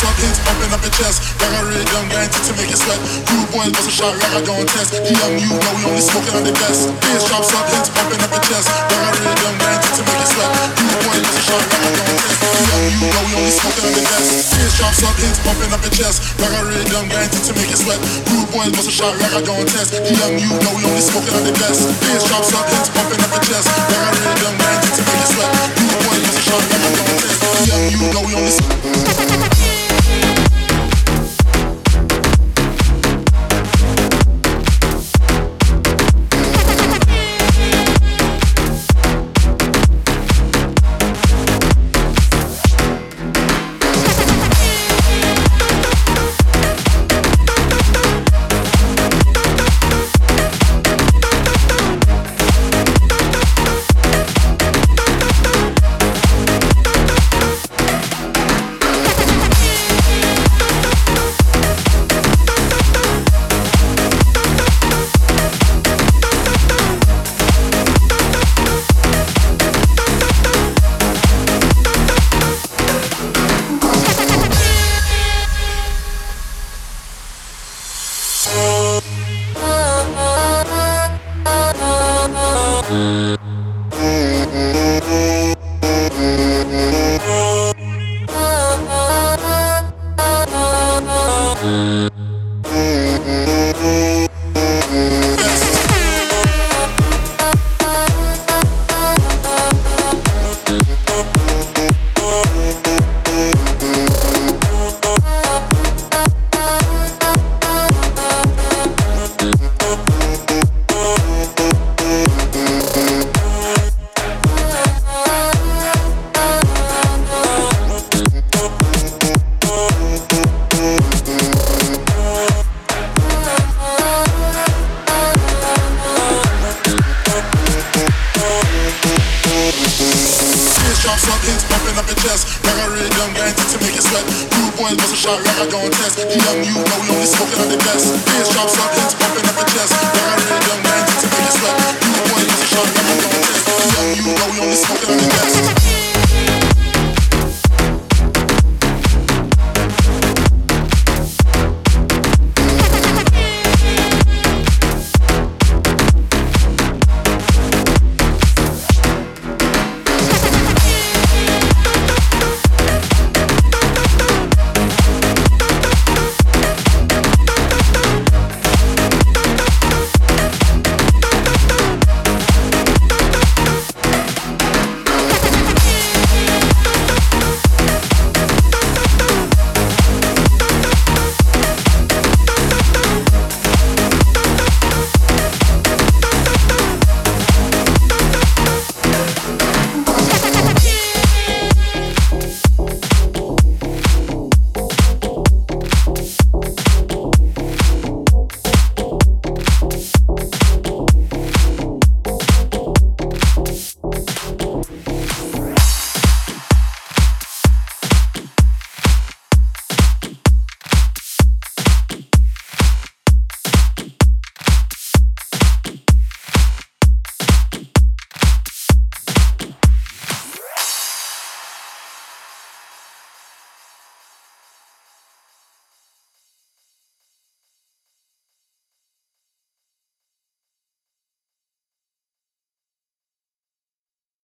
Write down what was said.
hits pumping up your chest. Like a red young guaranteed to make it sweat. Shot like I don't test. The young you know we only smoking on the best. Hits pumping up your chest. Like a red young guaranteed to make it sweat. Rude boys a shot like I don't test. The young you know we only smoking on the best. Chops up, hits pumping up your chest. Like a red young guaranteed to make it sweat. Rude boys a shot like I don't test. The young you know we only smoking on the best. Chops up, hits pumping up your chest. Like a red young guaranteed to make it sweat. Rude boys a shot like I don't test. The young you know we only chops up, hits pumping up your chest. Like a red young guaranteed to make it sweat. Rude boys bust a shot like I don't test. The young you know we only smoking on the best. Bass chops up, hits pumping up your chest. Like a red young guaranteed to make it sweat. Rude boys bust a shot like I don't test. The young you know we only smoking on the best.